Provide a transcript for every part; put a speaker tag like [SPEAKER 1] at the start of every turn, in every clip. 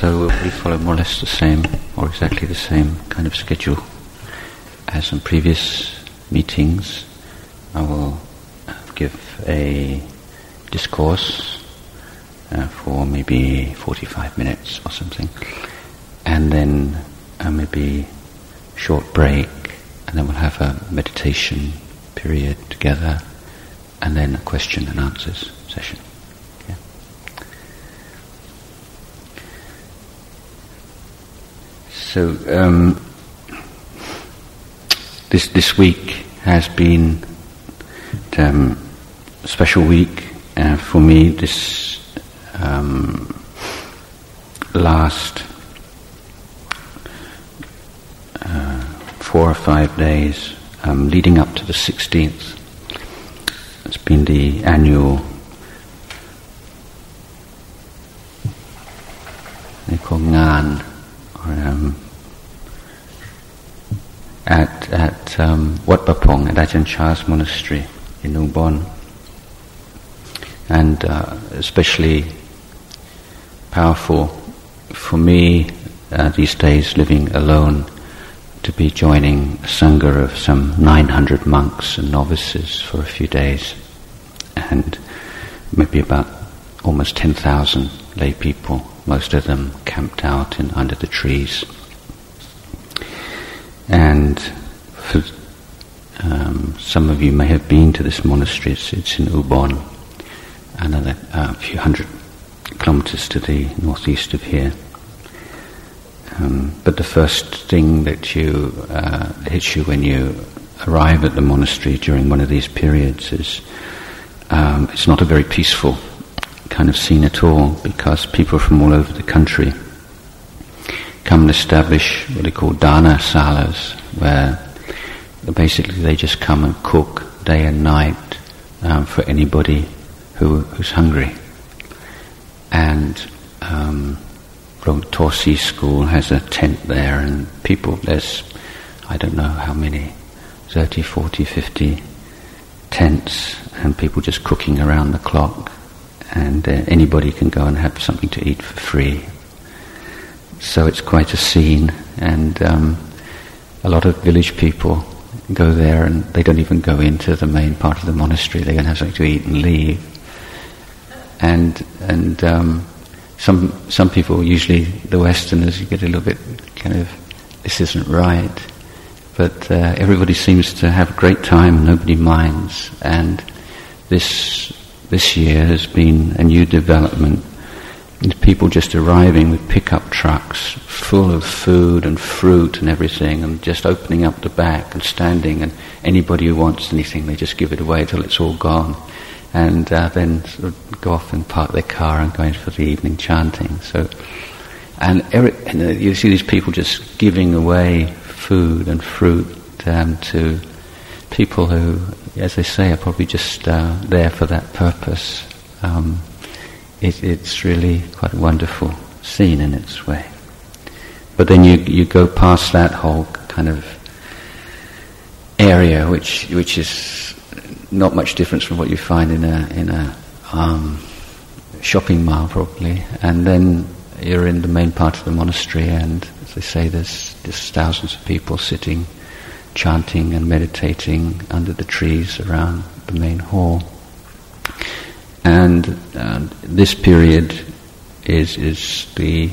[SPEAKER 1] So we follow more or less the same, or exactly the same kind of schedule as in previous meetings. I will give a discourse uh, for maybe 45 minutes or something, and then uh, maybe short break, and then we'll have a meditation period together, and then a question and answers session. So um, this this week has been um, a special week uh, for me. This um, last uh, four or five days um, leading up to the 16th. It's been the annual they call Ngan, um, at at um, Wat Pah Pong at Ajahn Chah's monastery in Ubon, and uh, especially powerful for me uh, these days living alone to be joining a sangha of some 900 monks and novices for a few days, and maybe about almost 10,000 lay people, most of them camped out in under the trees. And for, um, some of you may have been to this monastery. It's, it's in Ubon, another uh, few hundred kilometers to the northeast of here. Um, but the first thing that you uh, hits you when you arrive at the monastery during one of these periods is um, it's not a very peaceful kind of scene at all because people from all over the country come and establish what they call dana salas, where basically they just come and cook day and night um, for anybody who, who's hungry. And um, Thawsi school has a tent there, and people, there's, I don't know how many, 30, 40, 50 tents, and people just cooking around the clock. And uh, anybody can go and have something to eat for free. So it's quite a scene, and um, a lot of village people go there and they don't even go into the main part of the monastery. They go and have something to eat and leave. And and um, some some people, usually the Westerners, you get a little bit kind of this isn't right. But uh, everybody seems to have a great time. Nobody minds, and this this year has been a new development people just arriving with pickup trucks full of food and fruit and everything, and just opening up the back and standing, and anybody who wants anything, they just give it away till it's all gone, and uh, then sort of go off and park their car and go in for the evening chanting. So, and, every, and uh, you see these people just giving away food and fruit um, to people who, as they say, are probably just uh, there for that purpose. Um, it, it's really quite a wonderful scene in its way. But then you, you go past that whole kind of area, which, which is not much difference from what you find in a, in a um, shopping mall, probably. And then you're in the main part of the monastery, and as they say, there's just thousands of people sitting, chanting and meditating under the trees around the main hall. And uh, this period is, is the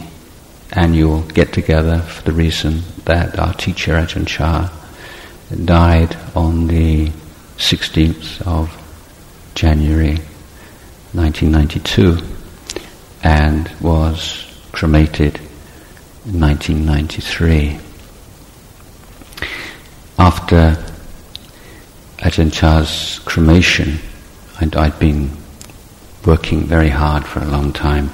[SPEAKER 1] annual get together for the reason that our teacher Ajahn Chah died on the 16th of January 1992 and was cremated in 1993. After Ajahn Chah's cremation, I'd, I'd been working very hard for a long time.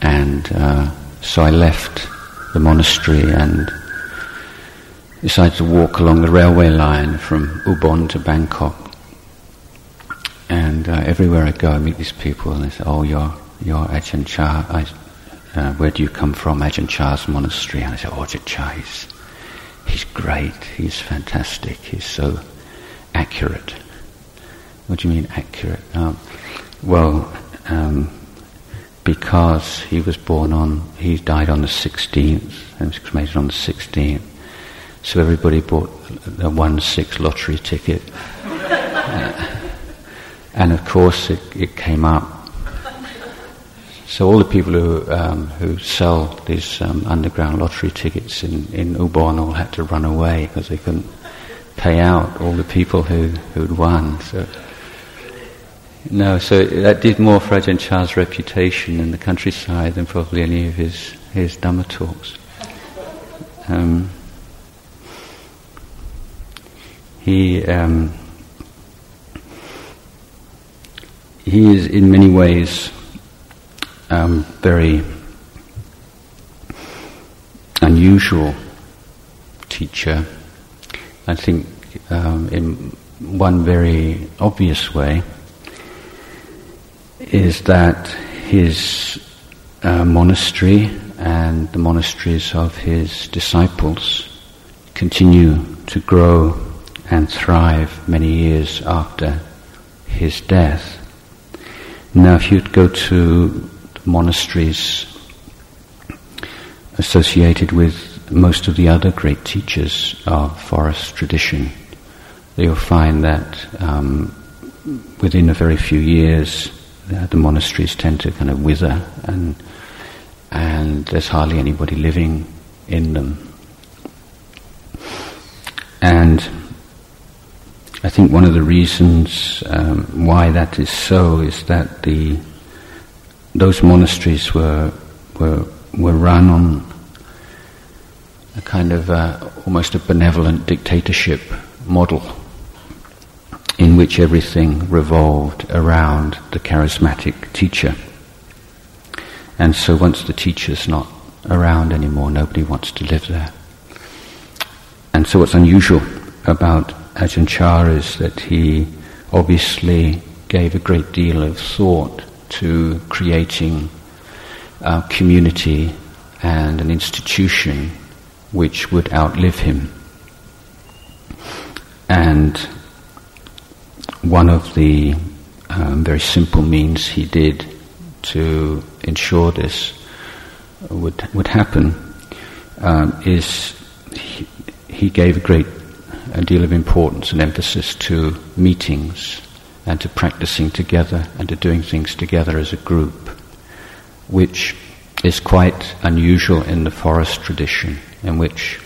[SPEAKER 1] And uh, so I left the monastery and decided to walk along the railway line from Ubon to Bangkok. And uh, everywhere I go, I meet these people, and they say, "Oh, you're you're Ajahn Chah. I, uh, where do you come from? Ajahn Chah's monastery." And I say, "Oh, Ajahn Chah, he's great. He's fantastic. He's so accurate." What do you mean accurate? Um, well, um, because he was born on, he died on the 16th, and was cremated on the 16th. So everybody bought a 1-6 lottery ticket. uh, and of course it, it came up. So all the people who, um, who sell these um, underground lottery tickets in, in Ubon all had to run away because they couldn't pay out all the people who, who'd won. So no, so that did more for Ajahn Chah's reputation in the countryside than probably any of his, his Dhamma talks. Um, he, um, he is in many ways um, very unusual teacher. I think um, in one very obvious way is that his uh, monastery and the monasteries of his disciples continue to grow and thrive many years after his death. Now, if you'd go to monasteries associated with most of the other great teachers of forest tradition, you'll find that um, within a very few years uh, the monasteries tend to kind of wither and and there's hardly anybody living in them. And I think one of the reasons um, why that is so is that the those monasteries were were were run on a kind of uh, almost a benevolent dictatorship model in which everything revolved around the charismatic teacher. And so once the teacher's not around anymore, nobody wants to live there. And so what's unusual about Ajahn Chah is that he obviously gave a great deal of thought to creating a community and an institution which would outlive him. And one of the um, very simple means he did to ensure this would would happen um, is he, he, gave a great a deal of importance and emphasis to meetings and to practicing together and to doing things together as a group, which is quite unusual in the forest tradition, in which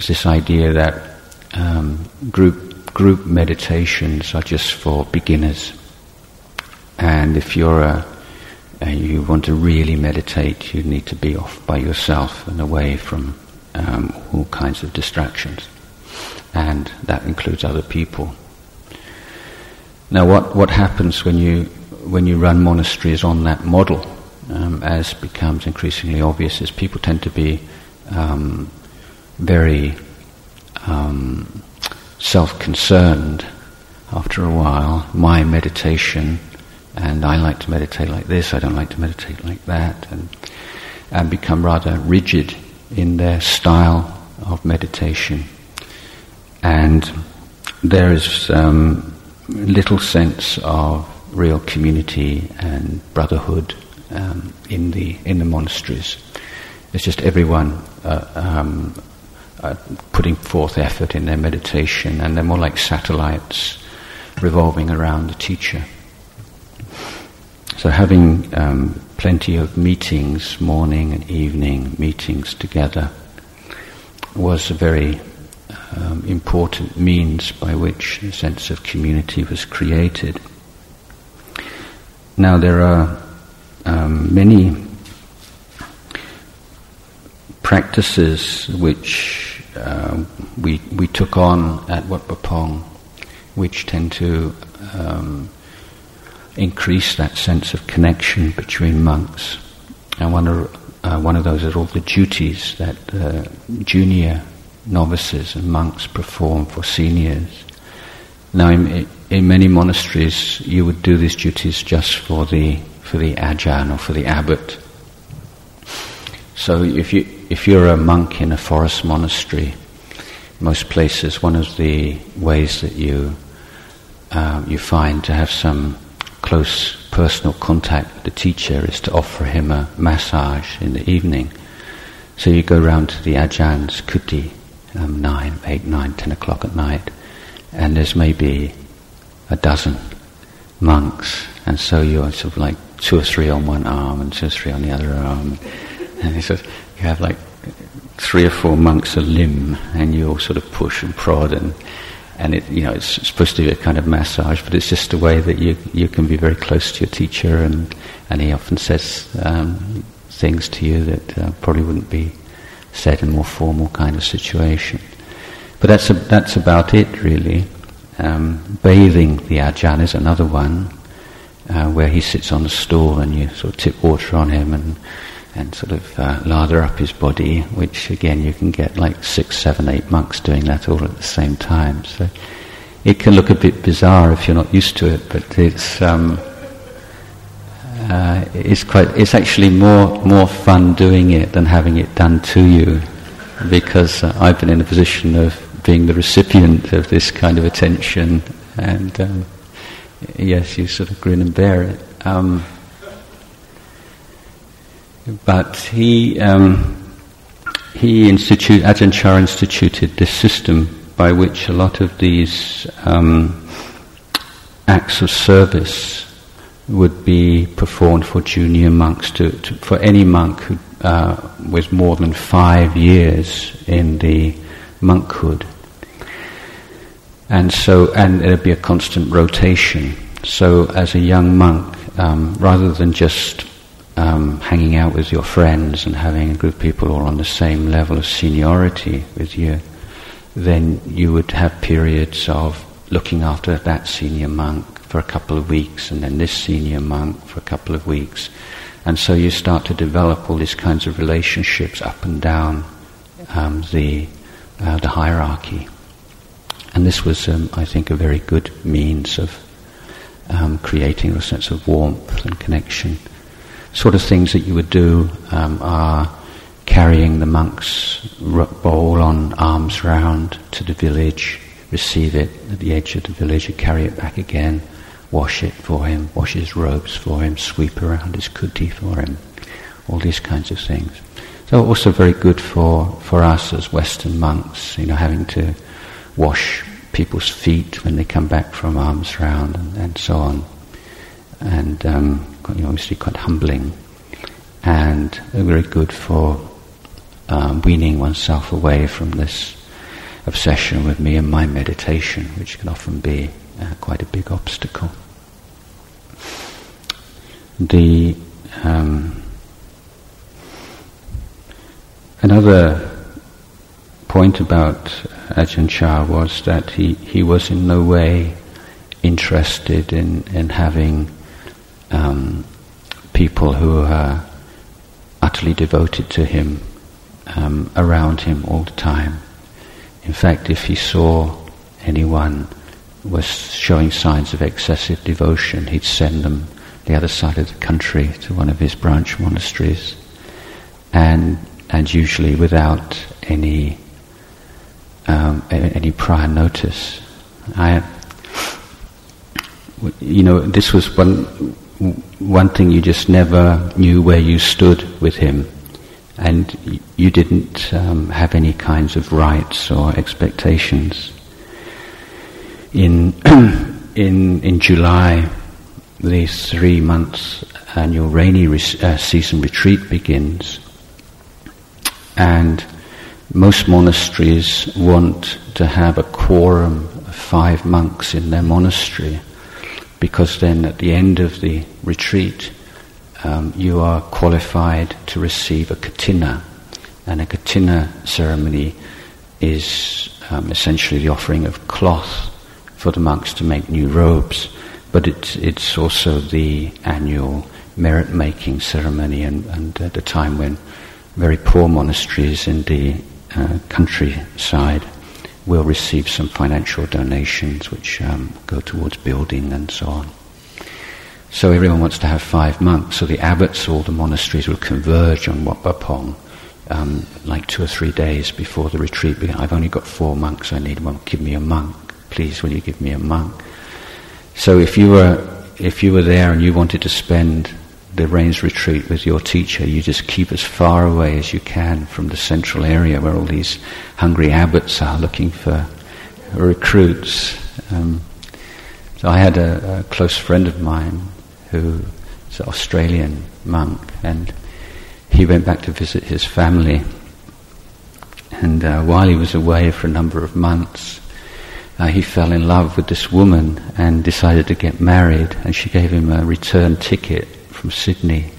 [SPEAKER 1] is this idea that um, group group meditations are just for beginners. And if you're a, you want to really meditate, you need to be off by yourself and away from um, all kinds of distractions. And that includes other people. Now, what, what happens when you, when you run monasteries on that model, um, as becomes increasingly obvious, is people tend to be um, very um, self-concerned after a while, my meditation, and I like to meditate like this, I don't like to meditate like that, and, and become rather rigid in their style of meditation. And there is um, little sense of real community and brotherhood um, in the in the monasteries. It's just everyone uh, um, uh, putting forth effort in their meditation, and they're more like satellites revolving around the teacher. So having um, plenty of meetings, morning and evening meetings together, was a very um, important means by which a sense of community was created. Now there are um, many practices which uh, we we took on at Wat Pah Pong, which tend to um, increase that sense of connection between monks. And one of uh, one of those are all the duties that uh, junior novices and monks perform for seniors. Now, in, in many monasteries, you would do these duties just for the for the ajahn or for the abbot. So, if you if you're a monk in a forest monastery, most places, one of the ways that you uh, you find to have some close personal contact with the teacher is to offer him a massage in the evening. So you go round to the Ajahns kuti, um, nine, eight, nine, ten o'clock at night, and there's maybe a dozen monks, and so you're sort of like two or three on one arm and two or three on the other arm, and he says, you have like three or four monks a limb, and you all sort of push and prod and and it, you know, it's supposed to be a kind of massage, but it's just a way that you you can be very close to your teacher, and and he often says um, things to you that uh, probably wouldn't be said in a more formal kind of situation. But that's a, that's about it, really. Um, bathing the ajahn is another one, uh, where he sits on a stool and you sort of tip water on him and and sort of uh, lather up his body, which again you can get like six, seven, eight monks doing that all at the same time. So it can look a bit bizarre if you're not used to it, but it's um, uh, it's quite it's actually more more fun doing it than having it done to you, because uh, I've been in a position of being the recipient of this kind of attention, and um, yes, you sort of grin and bear it. Um, but he um, he institute Ajahn Chah instituted this system by which a lot of these um, acts of service would be performed for junior monks to, to for any monk who uh, was more than five years in the monkhood. And so, and there'd be a constant rotation. So, as a young monk, um, rather than just um, hanging out with your friends and having a group of people all on the same level of seniority with you, then you would have periods of looking after that senior monk for a couple of weeks and then this senior monk for a couple of weeks. And so you start to develop all these kinds of relationships up and down um, the, uh, the hierarchy. And this was, um, I think, a very good means of um, creating a sense of warmth and connection sort of things that you would do um, are carrying the monk's bowl on arms round to the village, receive it at the edge of the village, and carry it back again, wash it for him, wash his robes for him, sweep around his kuti for him, all these kinds of things. So also very good for, for us as Western monks, you know, having to wash people's feet when they come back from alms round and, and so on. And um, obviously quite humbling and very good for um, weaning oneself away from this obsession with me and my meditation, which can often be uh, quite a big obstacle. The um, another point about Ajahn Chah was that he, he was in no way interested in, in having um, people who are utterly devoted to him um, around him all the time. In fact, if he saw anyone was showing signs of excessive devotion, he'd send them the other side of the country to one of his branch monasteries, and and usually without any um, any prior notice. I, you know, this was one one thing you just never knew where you stood with him, and you didn't um, have any kinds of rights or expectations. In in in July, the three months annual rainy re- uh, season retreat begins, and most monasteries want to have a quorum of five monks in their monastery because then at the end of the retreat, um, you are qualified to receive a kathina. And a kathina ceremony is um, essentially the offering of cloth for the monks to make new robes, but it's, it's also the annual merit making ceremony, and, and at a time when very poor monasteries in the uh, countryside will receive some financial donations which um, go towards building and so on. So everyone wants to have five monks, so the abbots, all the monasteries will converge on Wat Pah Pong um, like two or three days before the retreat. I've only got four monks, I need one. Give me a monk. Please, will you give me a monk? So if you were if you were there and you wanted to spend the rains retreat with your teacher, you just keep as far away as you can from the central area where all these hungry abbots are looking for recruits. Um, so I had a, a, close friend of mine who is an Australian monk, and he went back to visit his family. And uh, while he was away for a number of months, uh, he fell in love with this woman and decided to get married, and she gave him a return ticket from Sydney.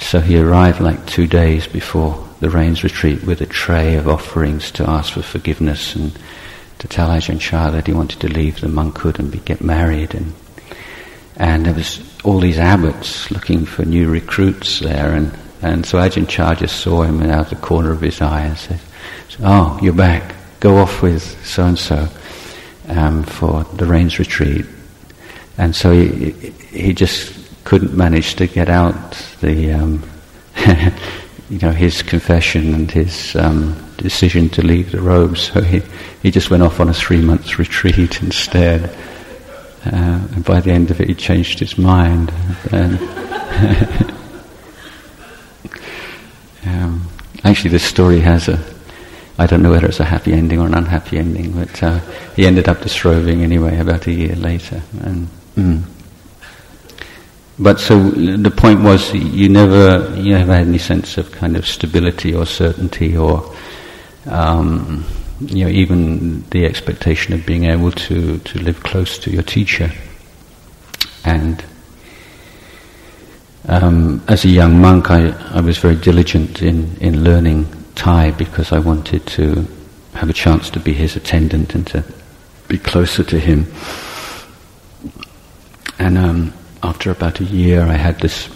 [SPEAKER 1] So he arrived like two days before the rains retreat with a tray of offerings to ask for forgiveness and to tell Ajahn Chah that he wanted to leave the monkhood and be, get married. And, and there was all these abbots looking for new recruits there. And, and so Ajahn Chah just saw him out of the corner of his eye and said, oh, you're back. Go off with so-and-so um, for the rains retreat. And so he, he just couldn't manage to get out the, um, you know, his confession and his um, decision to leave the robes. So he, he just went off on a three month retreat instead. Uh, and by the end of it, he changed his mind. And um, actually, this story has a, I don't know whether it's a happy ending or an unhappy ending, but uh, he ended up disrobing anyway about a year later. And, mm. But so the point was, you never, you never had any sense of kind of stability or certainty, or um, you know, even the expectation of being able to to live close to your teacher. And um, as a young monk, I, I was very diligent in in learning Thai because I wanted to have a chance to be his attendant and to be closer to him. And um, after about a year, I had this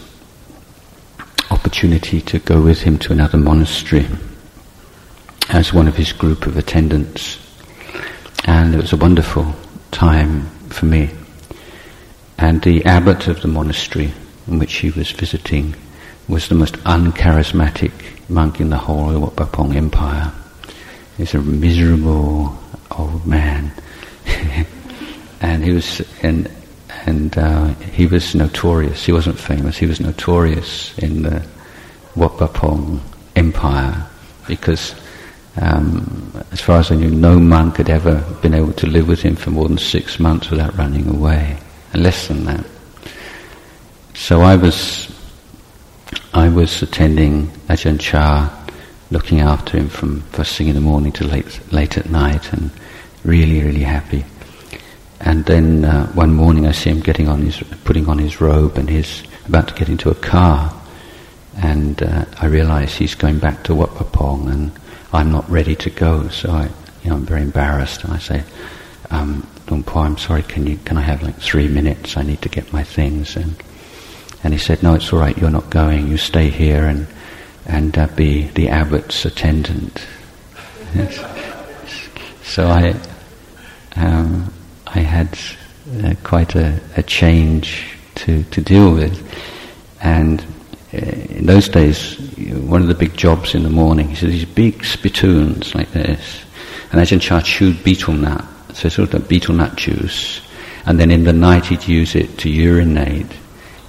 [SPEAKER 1] opportunity to go with him to another monastery as one of his group of attendants. And it was a wonderful time for me. And the abbot of the monastery in which he was visiting was the most uncharismatic monk in the whole of Wat Pah Pong Empire. He's a miserable old man. and he was, and and uh, he was notorious. He wasn't famous. He was notorious in the Wat Pah Pong Empire because, um, as far as I knew, no monk had ever been able to live with him for more than six months without running away, and less than that. So I was, I was attending Ajahn Chah, looking after him from first thing in the morning to late, late at night, and really, really happy. And then uh, one morning I see him getting on his, putting on his robe and he's about to get into a car. And uh, I realize he's going back to Wat Pah Pong and I'm not ready to go. So I, you know, I'm very embarrassed and I say, um, Luang Por, I'm sorry, can you, can I have like three minutes? I need to get my things. And, and he said, no, it's all right, you're not going. You stay here and, and uh, be the abbot's attendant. So I, um, I had uh, quite a, a, change to, to deal with. And uh, in those days, one of the big jobs in the morning, he said these big spittoons like this. And Ajahn Chah chewed betel nut, so sort of betel nut juice. And then in the night he'd use it to urinate.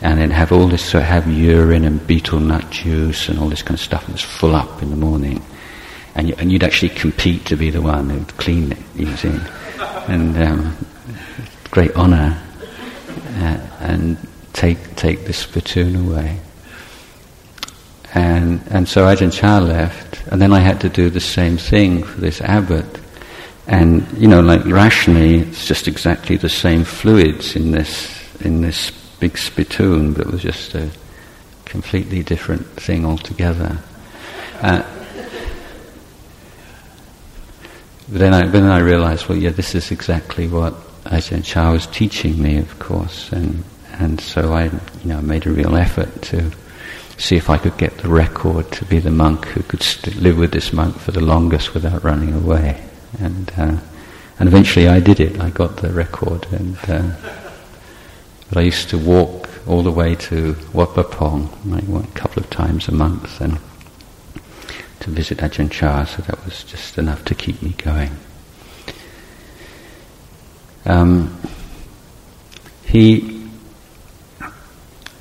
[SPEAKER 1] And then have all this, so have urine and betel nut juice and all this kind of stuff and it's full up in the morning. And, you, and you'd actually compete to be the one who'd clean it, you see. And um, great honour uh, and take take this spittoon away. And and so Ajahn Chah left, and then I had to do the same thing for this abbot. And you know, like rationally, it's just exactly the same fluids in this in this big spittoon, but it was just a completely different thing altogether. Uh, then I then I realized, well, yeah, this is exactly what Ajahn Chah was teaching me, of course, and and so I, you know, made a real effort to see if I could get the record to be the monk who could st- live with this monk for the longest without running away, and uh, and eventually I did it. I got the record, and uh, but I used to walk all the way to Wat Pah Pong, like a couple of times a month, and to visit Ajahn Chah, so that was just enough to keep me going. Um, he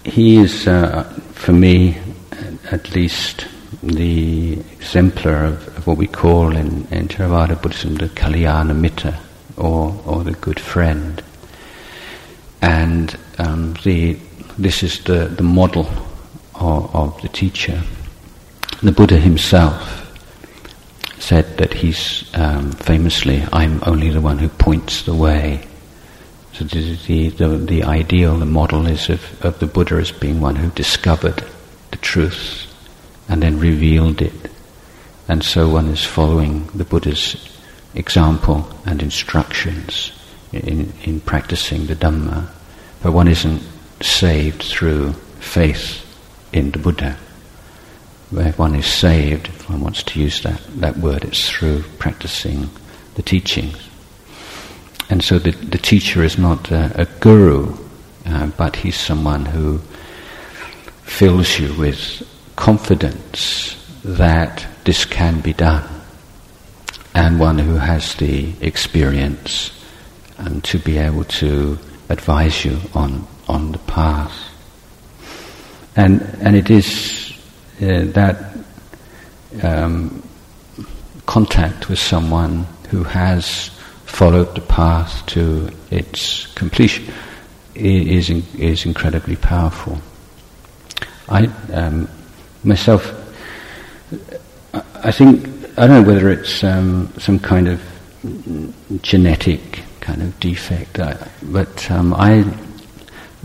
[SPEAKER 1] he is, uh, for me, at least, the exemplar of, of what we call in, in Theravada Buddhism the Kalyana Mitta, or, or the good friend. And um, the, this is the, the model of, of the teacher. The Buddha himself said that he's um, famously, I'm only the one who points the way. So the, the, the, the, ideal, the model is of, of the Buddha as being one who discovered the truth and then revealed it. And so one is following the Buddha's example and instructions in, in practicing the Dhamma. But one isn't saved through faith in the Buddha. Where one is saved, if one wants to use that, that word, it's through practicing the teachings. And so the, the teacher is not a, a guru, uh, but he's someone who fills you with confidence that this can be done, and one who has the experience and to be able to advise you on, on the path. And, and it is uh, that um, contact with someone who has followed the path to its completion is, is incredibly powerful. I um, myself, I think I don't know whether it's um, some kind of genetic kind of defect, uh, but um, I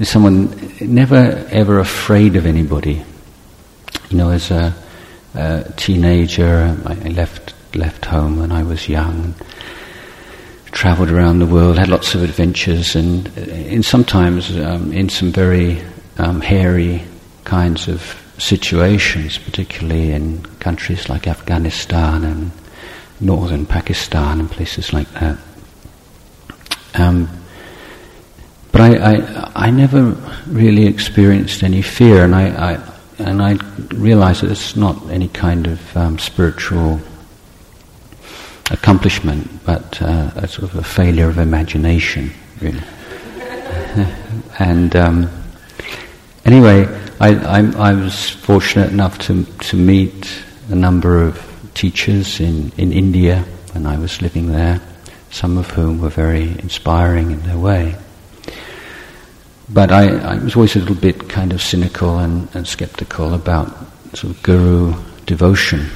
[SPEAKER 1] someone never ever afraid of anybody. You know, as a, a teenager, I left left home when I was young, travelled around the world, had lots of adventures, and in sometimes um, in some very um, hairy kinds of situations, particularly in countries like Afghanistan and northern Pakistan and places like that. Um, but I, I, I, never really experienced any fear, and I, I and I realized that it's not any kind of um, spiritual accomplishment, but uh, a sort of a failure of imagination, really. and um, anyway, I, I, I, was fortunate enough to, to meet a number of teachers in, in India when I was living there, some of whom were very inspiring in their way. But I, I was always a little bit kind of cynical and, and skeptical about sort of guru devotion.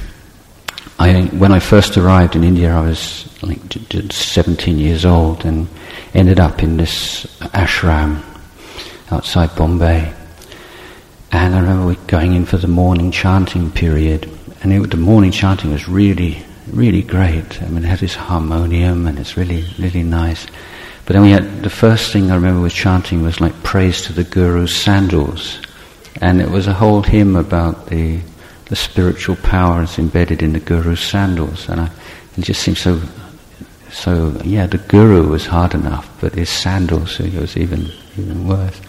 [SPEAKER 1] I, when I first arrived in India, I was like 17 years old and ended up in this ashram outside Bombay. And I remember going in for the morning chanting period, and it, the morning chanting was really, really great. I mean, it had this harmonium, and it's really, really nice. But then we had the first thing I remember was chanting was like praise to the Guru's sandals, and it was a whole hymn about the the spiritual powers embedded in the Guru's sandals, and I, it just seemed so so. Yeah, the Guru was hard enough, but his sandals it was even even worse.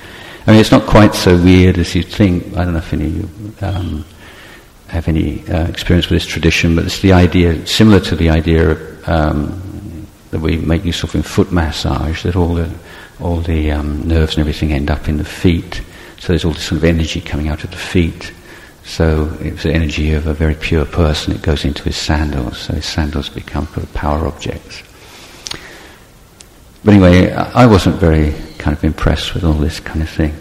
[SPEAKER 1] I mean, it's not quite so weird as you'd think. I don't know if any of you um, have any uh, experience with this tradition, but it's the idea, similar to the idea of, um, that we make use of in foot massage, that all the, all the um, nerves and everything end up in the feet. So there's all this sort of energy coming out of the feet. So it's the energy of a very pure person. It goes into his sandals, so his sandals become power objects. But anyway, I wasn't very kind of impressed with all this kind of thing.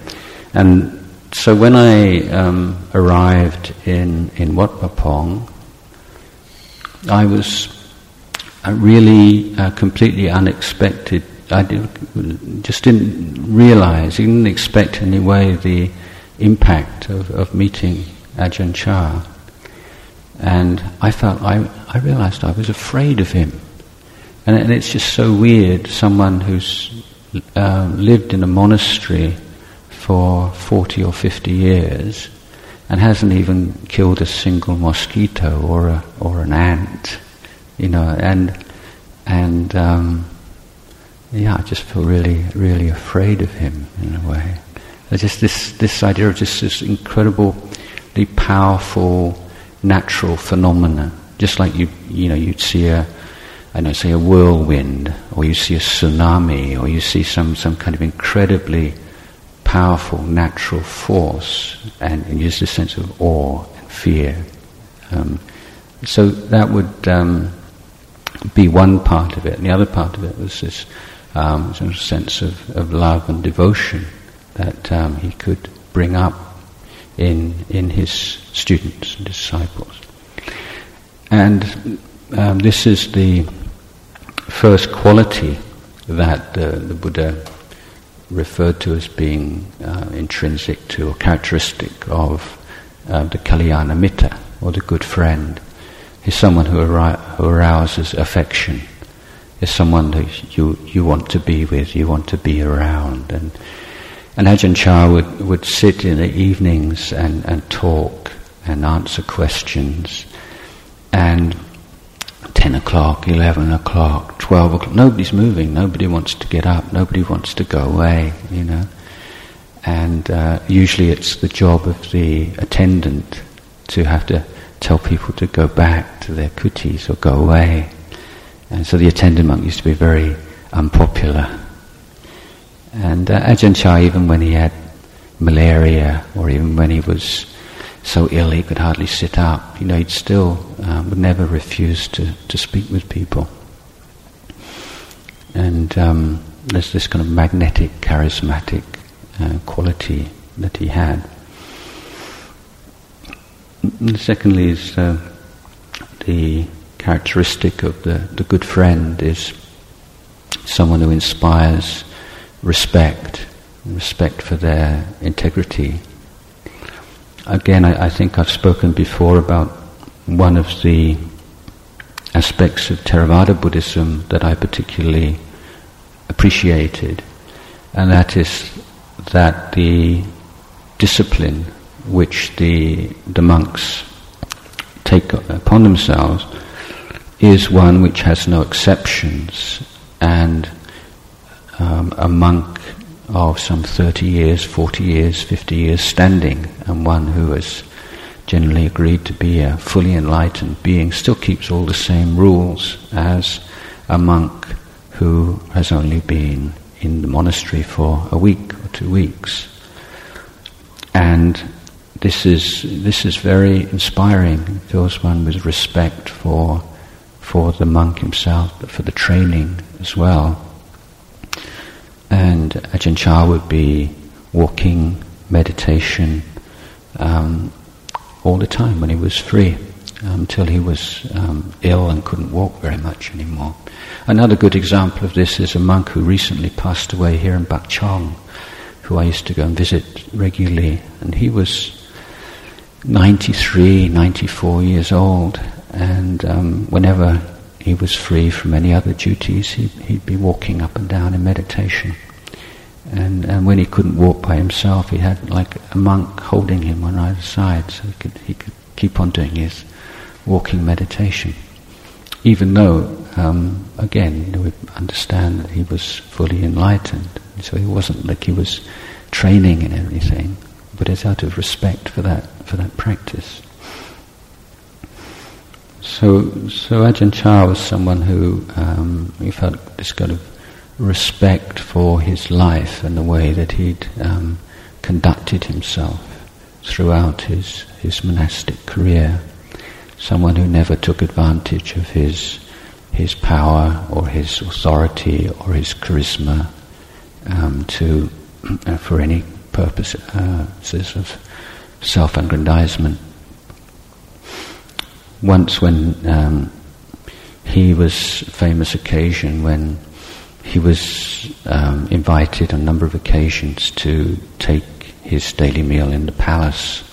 [SPEAKER 1] And so when I um, arrived in, in Wat Pah Pong, I was uh, really uh, completely unexpected. I did, just didn't realize, didn't expect in any way the impact of, of meeting Ajahn Chah. And I felt, I, I realized I was afraid of him. And, and it's just so weird, someone who's uh, lived in a monastery for 40 or 50 years and hasn't even killed a single mosquito or a, or an ant, you know, and and um, yeah, I just feel really really afraid of him in a way. Just this this idea of just this incredibly powerful natural phenomena, just like you you know you'd see a I know, say a whirlwind, or you see a tsunami, or you see some, some kind of incredibly powerful natural force, and, just a sense of awe and fear. Um, so that would um, be one part of it, and the other part of it was this um, sort of sense of, of love and devotion that um, he could bring up in in his students and disciples. And um, this is the first quality that uh, the Buddha referred to as being uh, intrinsic to or characteristic of uh, the Kalyana Mitta, or the good friend, is someone who, who arouses affection, is someone that you, you want to be with, you want to be around. And, and Ajahn Chah would, would sit in the evenings and, and talk and answer questions. And 10 o'clock, 11 o'clock, 12 o'clock. Nobody's moving. Nobody wants to get up. Nobody wants to go away, you know. And uh, usually it's the job of the attendant to have to tell people to go back to their kutis or go away. And so the attendant monk used to be very unpopular. And uh, Ajahn Chah, even when he had malaria or even when he was so ill he could hardly sit up. You know, he'd still um, would never refuse to, to speak with people. And um, there's this kind of magnetic, charismatic uh, quality that he had. And secondly, is uh, the characteristic of the, the good friend is someone who inspires respect, respect for their integrity again, I, I, think I've spoken before about one of the aspects of Theravada Buddhism that I particularly appreciated, and that is that the discipline which the, the monks take upon themselves is one which has no exceptions, and um, a monk of some 30 years, 40 years, 50 years standing, and one who has generally agreed to be a fully enlightened being still keeps all the same rules as a monk who has only been in the monastery for a week or two weeks. And this is, this is very inspiring. It fills one with respect for, for the monk himself, but for the training as well. And Ajahn Chah would be walking, meditation, um, all the time when he was free, until he was um, ill and couldn't walk very much anymore. Another good example of this is a monk who recently passed away here in Pak Chong, who I used to go and visit regularly, and he was 93, 94 years old, and um, whenever he was free from any other duties, he'd, he'd be walking up and down in meditation. And, and when he couldn't walk by himself, he had like a monk holding him on either side, so he could, he could keep on doing his walking meditation. Even though, um, again, we understand that he was fully enlightened, so he wasn't like he was training in everything, but it's out of respect for that for that practice. So, so Ajahn Chah was someone who um, he felt this kind of respect for his life and the way that he'd um, conducted himself throughout his, his monastic career. Someone who never took advantage of his, his power or his authority or his charisma um, to, for any purposes uh, of self-aggrandizement once when um, he was famous occasion when he was um, invited on a number of occasions to take his daily meal in the palace.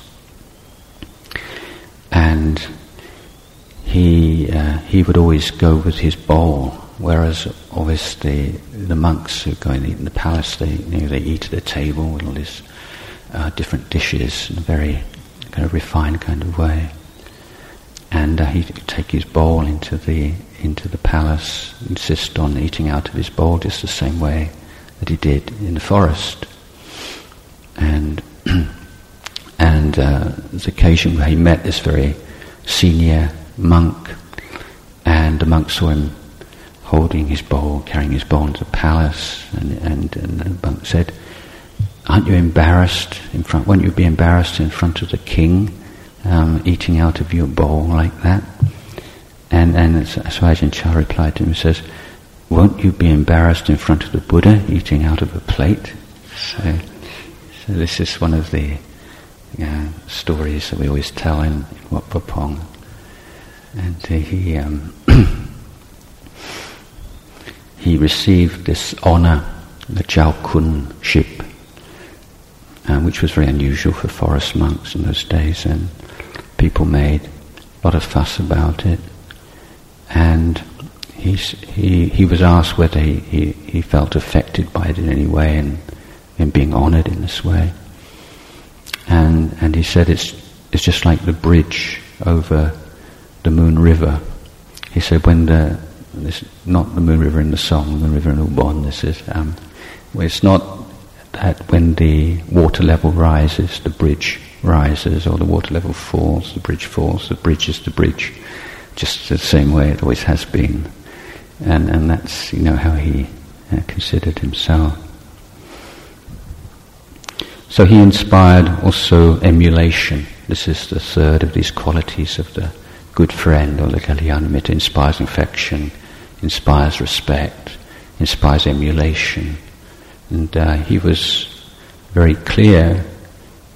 [SPEAKER 1] And he uh, he would always go with his bowl whereas obviously the monks who go and eat in the palace they you know, they eat at a table with all these uh, different dishes in a very kind of refined kind of way and uh, he'd take his bowl into the into the palace, insist on eating out of his bowl just the same way that he did in the forest. And and uh, there's occasion where he met this very senior monk, and the monk saw him holding his bowl, carrying his bowl into the palace, and, and, and the monk said, aren't you embarrassed in front? Won't you be embarrassed in front of the king, um, eating out of your bowl like that?" And and Ajahn Chah replied to him, says, "Won't you be embarrassed in front of the Buddha, eating out of a plate?" So, so this is one of the uh, stories that we always tell in, in Wat Pah Pong. And uh, he um, he received this honor, the Chao Khun ship, uh, which was very unusual for forest monks in those days, and people made a lot of fuss about it. And he, he, he was asked whether he, he, he felt affected by it in any way and in being honored in this way. And, and he said it's, it's just like the bridge over the Moon River. He said when the, this, not the Moon River in the song, the River in Ubon, this is, um, it's not that when the water level rises, the bridge rises, or the water level falls, the bridge falls, the bridge is the bridge, just the same way it always has been. And, and that's, you know, how he uh, considered himself. So he inspired also emulation. This is the third of these qualities of the good friend or the Kalyanamitta. Inspires affection, inspires respect, inspires emulation. And uh, he was very clear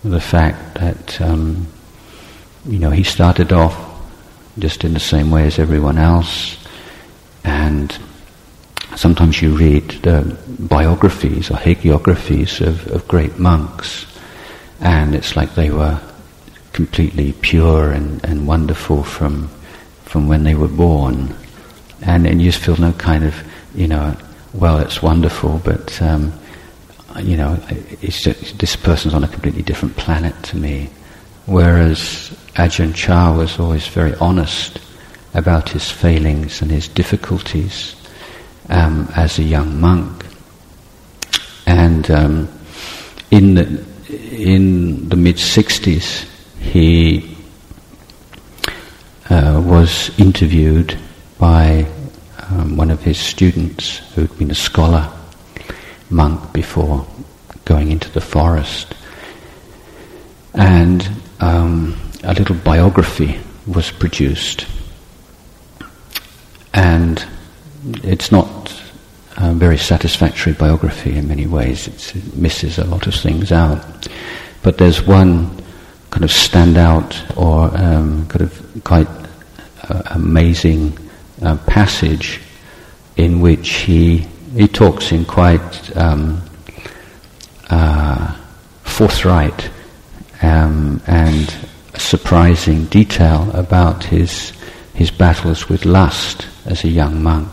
[SPEAKER 1] the fact that, um, you know, he started off just in the same way as everyone else. And sometimes you read the biographies or hagiographies of, of great monks, and it's like they were completely pure and, and wonderful from from when they were born, and and you just feel no kind of you know well it's wonderful, but um, you know just, this person's on a completely different planet to me. Whereas Ajahn Chah was always very honest about his failings and his difficulties um, as a young monk, and um, in the in the mid '60s, he uh, was interviewed by um, one of his students who'd been a scholar monk before going into the forest, and um, a little biography was produced, and it's not a very satisfactory biography in many ways. It's, it misses a lot of things out. But there's one kind of standout or um, kind of quite uh, amazing uh, passage in which he he talks in quite um, uh, forthright um, and surprising detail about his his battles with lust as a young monk.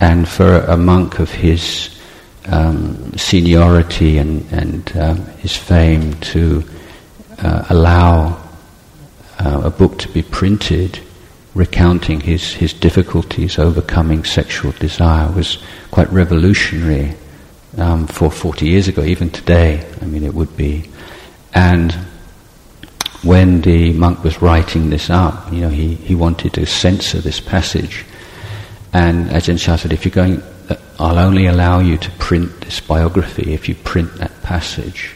[SPEAKER 1] And for a monk of his um, seniority and, and um, his fame to uh, allow uh, a book to be printed recounting his, his difficulties overcoming sexual desire was quite revolutionary um, for 40 years ago, even today, I mean, it would be. And when the monk was writing this up, you know, he, he wanted to censor this passage and Ajahn Chah said, if you're going, I'll only allow you to print this biography if you print that passage.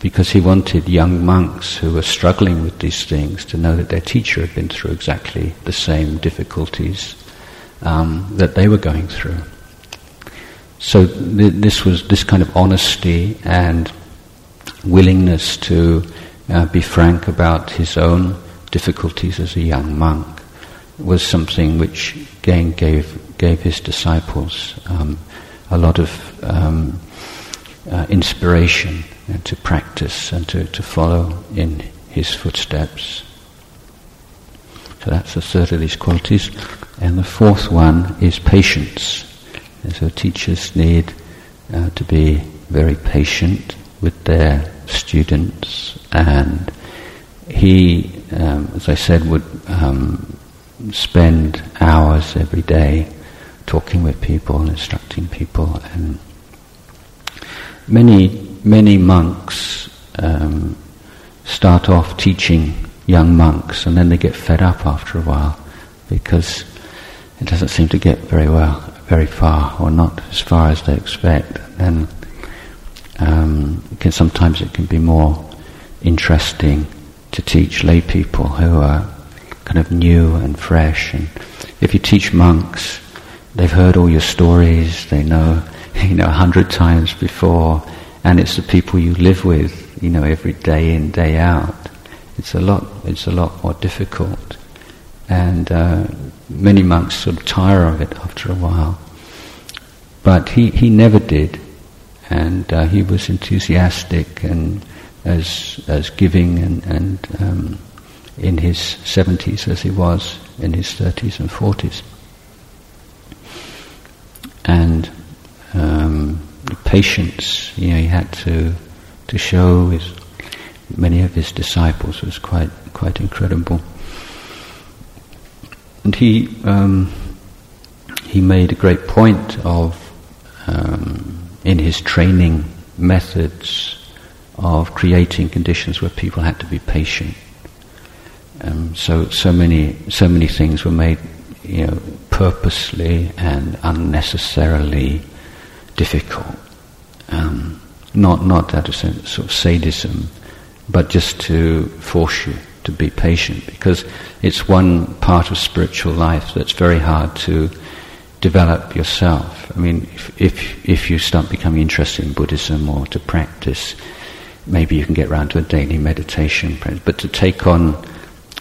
[SPEAKER 1] Because he wanted young monks who were struggling with these things to know that their teacher had been through exactly the same difficulties um, that they were going through. So th- this was this kind of honesty and willingness to uh, be frank about his own difficulties as a young monk was something which gave gave his disciples um, a lot of um, uh, inspiration to practice and to, to follow in his footsteps. So that's the third of these qualities. And the fourth one is patience. And so teachers need uh, to be very patient with their students and he, um, as I said, would um, spend hours every day talking with people and instructing people and many many monks um, start off teaching young monks and then they get fed up after a while because it doesn't seem to get very well very far or not as far as they expect Then um, can, sometimes it can be more interesting to teach lay people who are kind of new and fresh. And if you teach monks, they've heard all your stories, they know, you know, a hundred times before, and it's the people you live with, you know, every day in, day out. It's a lot, it's a lot more difficult. And uh, many monks sort of tire of it after a while. But he, he never did. And uh, he was enthusiastic and as, as giving and, and um, in his 70s as he was in his 30s and 40s. And patience, you know, he had to to show his many of his disciples was quite quite incredible. And he um, he made a great point of um, in his training methods of creating conditions where people had to be patient. Um, so so many so many things were made, you know, purposely and unnecessarily difficult. Um, not not out of sort of sadism, but just to force you to be patient because it's one part of spiritual life that's very hard to develop yourself. I mean, if, if, if you start becoming interested in Buddhism or to practice, maybe you can get around to a daily meditation. practice. But to take on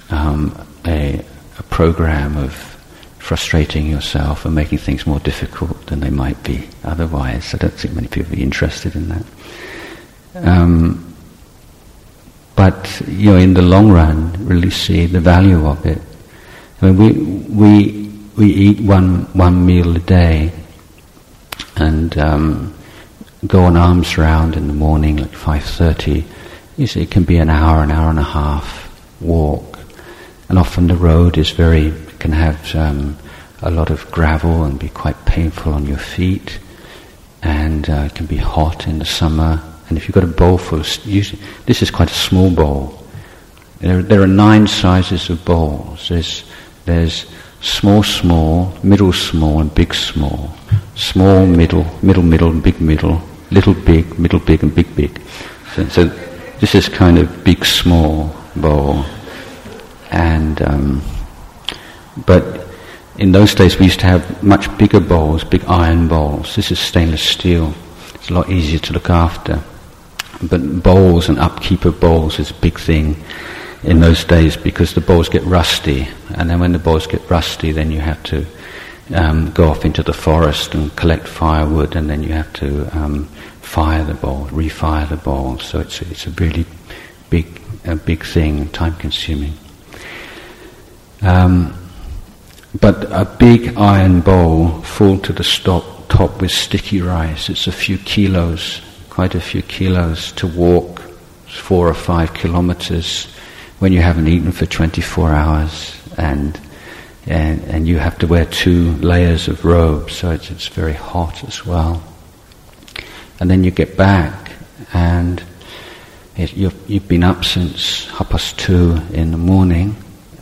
[SPEAKER 1] um, a, a program of frustrating yourself and making things more difficult than they might be otherwise, I don't think many people are interested in that. Um, but you know, in the long run, really see the value of it. I mean, we we we eat one one meal a day, and um, go on alms round in the morning, like five thirty. You see, it can be an hour, an hour and a half walk, and often the road is very can have um, a lot of gravel and be quite painful on your feet, and uh, it can be hot in the summer and if you've got a bowl full of, this is quite a small bowl. There, there are nine sizes of bowls. There's, there's small, small, middle, small, and big, small. Small, middle, middle, middle, big, middle, little, big, middle, big, and big, big. So, so this is kind of big, small bowl. And, um, but in those days we used to have much bigger bowls, big iron bowls. This is stainless steel. It's a lot easier to look after. But bowls and upkeep of bowls is a big thing in those days because the bowls get rusty, and then when the bowls get rusty, then you have to um, go off into the forest and collect firewood, and then you have to um, fire the bowl, refire the bowl. So it's it's a really big a big thing, time consuming. Um, but a big iron bowl full to the stop, top with sticky rice, it's a few kilos quite a few kilos to walk four or five kilometers when you haven't eaten for 24 hours. And and, and you have to wear two layers of robes, so it's, it's very hot as well. And then you get back, and it, you've, you've been up since half past two in the morning,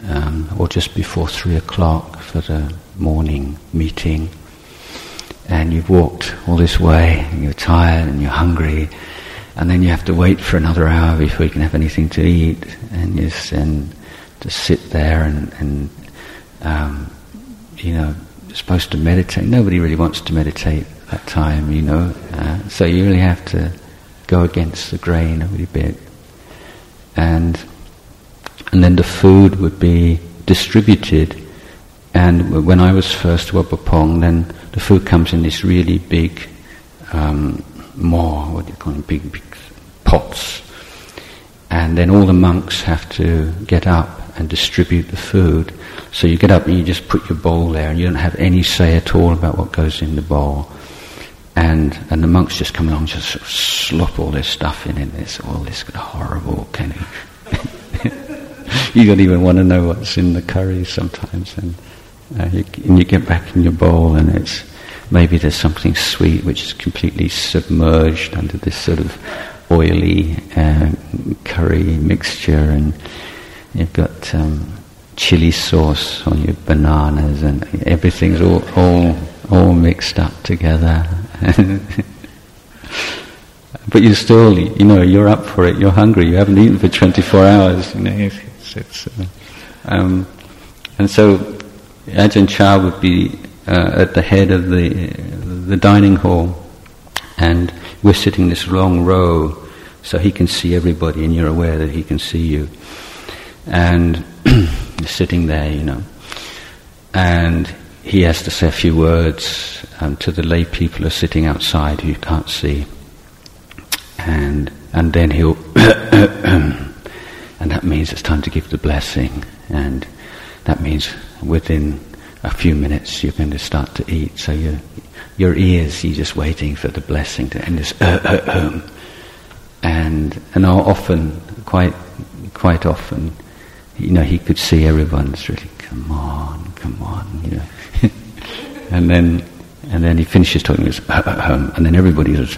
[SPEAKER 1] um, or just before three o'clock for the morning meeting and you've walked all this way, and you're tired and you're hungry, and then you have to wait for another hour before you can have anything to eat, and you to sit there and, and um, you know, supposed to meditate. Nobody really wants to meditate that time, you know. Uh, so you really have to go against the grain a little bit, and and then the food would be distributed. And when I was first to Wat Pah Pong, then the food comes in this really big um, maw, what do you call them, big, big pots. And then all the monks have to get up and distribute the food. So you get up and you just put your bowl there and you don't have any say at all about what goes in the bowl. And, and the monks just come along and just sort of slop all this stuff in and it's all this horrible kind of... you don't even want to know what's in the curry sometimes. And, uh, you, and you get back in your bowl and it's maybe there's something sweet which is completely submerged under this sort of oily uh, curry mixture and you've got um, chili sauce on your bananas and everything's all, all, all mixed up together. but you still, you know, you're up for it. You're hungry. You haven't eaten for 24 hours. You know, it's, it's, uh, um, and so Ajahn Chah would be uh, at the head of the the dining hall, and we're sitting in this long row, so he can see everybody, and you're aware that he can see you. And sitting there, you know, and he has to say a few words um, to the lay people who are sitting outside who you can't see, and and then he'll, and that means it's time to give the blessing, and that means within a few minutes you're going to start to eat. So your your ears, you're just waiting for the blessing to end. This, uh, uh, um. and and often, quite quite often, you know, he could see everyone's really come on, come on, you know, and then and then he finishes talking, uh, uh, um, and then everybody goes,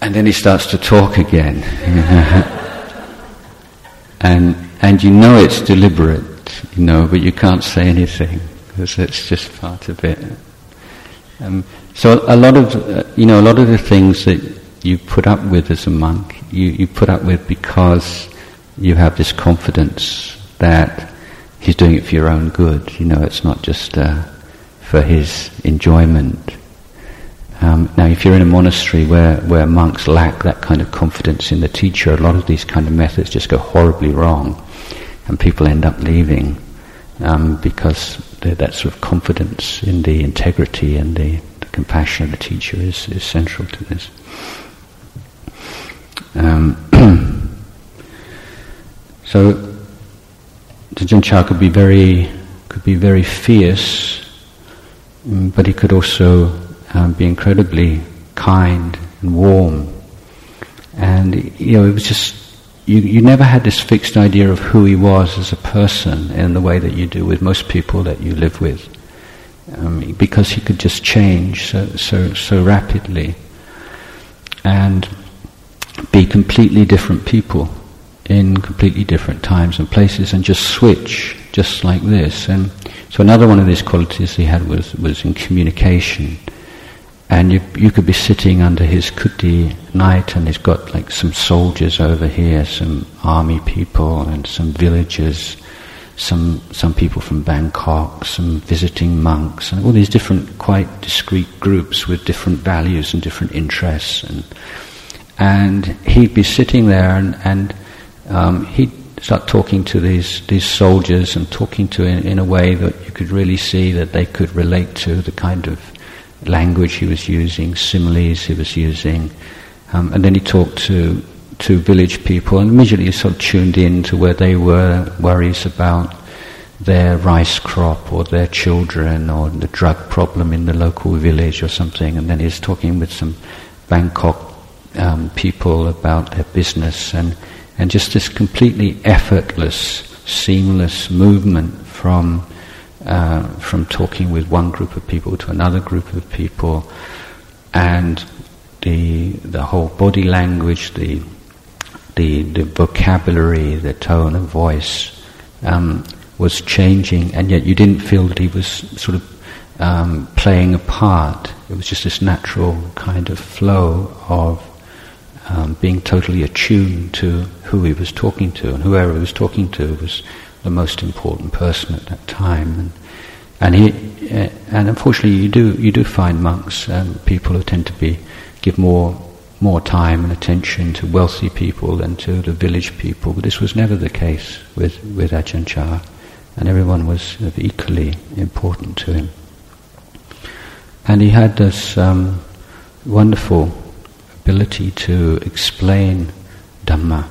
[SPEAKER 1] and then he starts to talk again, and and you know it's deliberate you know, but you can't say anything because it's just part of it. Um, so a lot of, uh, you know, a lot of the things that you put up with as a monk, you, you put up with because you have this confidence that he's doing it for your own good. You know, it's not just uh, for his enjoyment. Um, now, if you're in a monastery where, where monks lack that kind of confidence in the teacher, a lot of these kind of methods just go horribly wrong and people end up leaving um, because that sort of confidence in the integrity and the, the, compassion of the teacher is, is central to this. Um, so Ajahn Chah could be very could be very fierce, um, but he could also um, be incredibly kind and warm. And you know, it was just you, you never had this fixed idea of who he was as a person in the way that you do with most people that you live with. Um, because he could just change so, so, so rapidly and be completely different people in completely different times and places and just switch just like this. And so another one of these qualities he had was, was in communication. And you, you could be sitting under his kuti night and he's got like some soldiers over here, some army people and some villagers, some, some people from Bangkok, some visiting monks and all these different quite discrete groups with different values and different interests. And, and he'd be sitting there and, and um, he'd start talking to these, these soldiers and talking to in, in a way that you could really see that they could relate to the kind of language he was using, similes he was using, um, and then he talked to to village people, and immediately he sort of tuned in to where they were, worries about their rice crop or their children or the drug problem in the local village or something, and then he's talking with some Bangkok um, people about their business and and just this completely effortless, seamless movement from uh, from talking with one group of people to another group of people, and the the whole body language, the the, the vocabulary, the tone of voice um, was changing, and yet you didn't feel that he was sort of um, playing a part. It was just this natural kind of flow of um, being totally attuned to who he was talking to, and whoever he was talking to was the most important person at that time. And, and he, uh, and unfortunately, you do you do find monks, um, people who tend to be give more more time and attention to wealthy people than to the village people. But this was never the case with with Ajahn Chah, and everyone was equally important to him. And he had this um, wonderful ability to explain Dhamma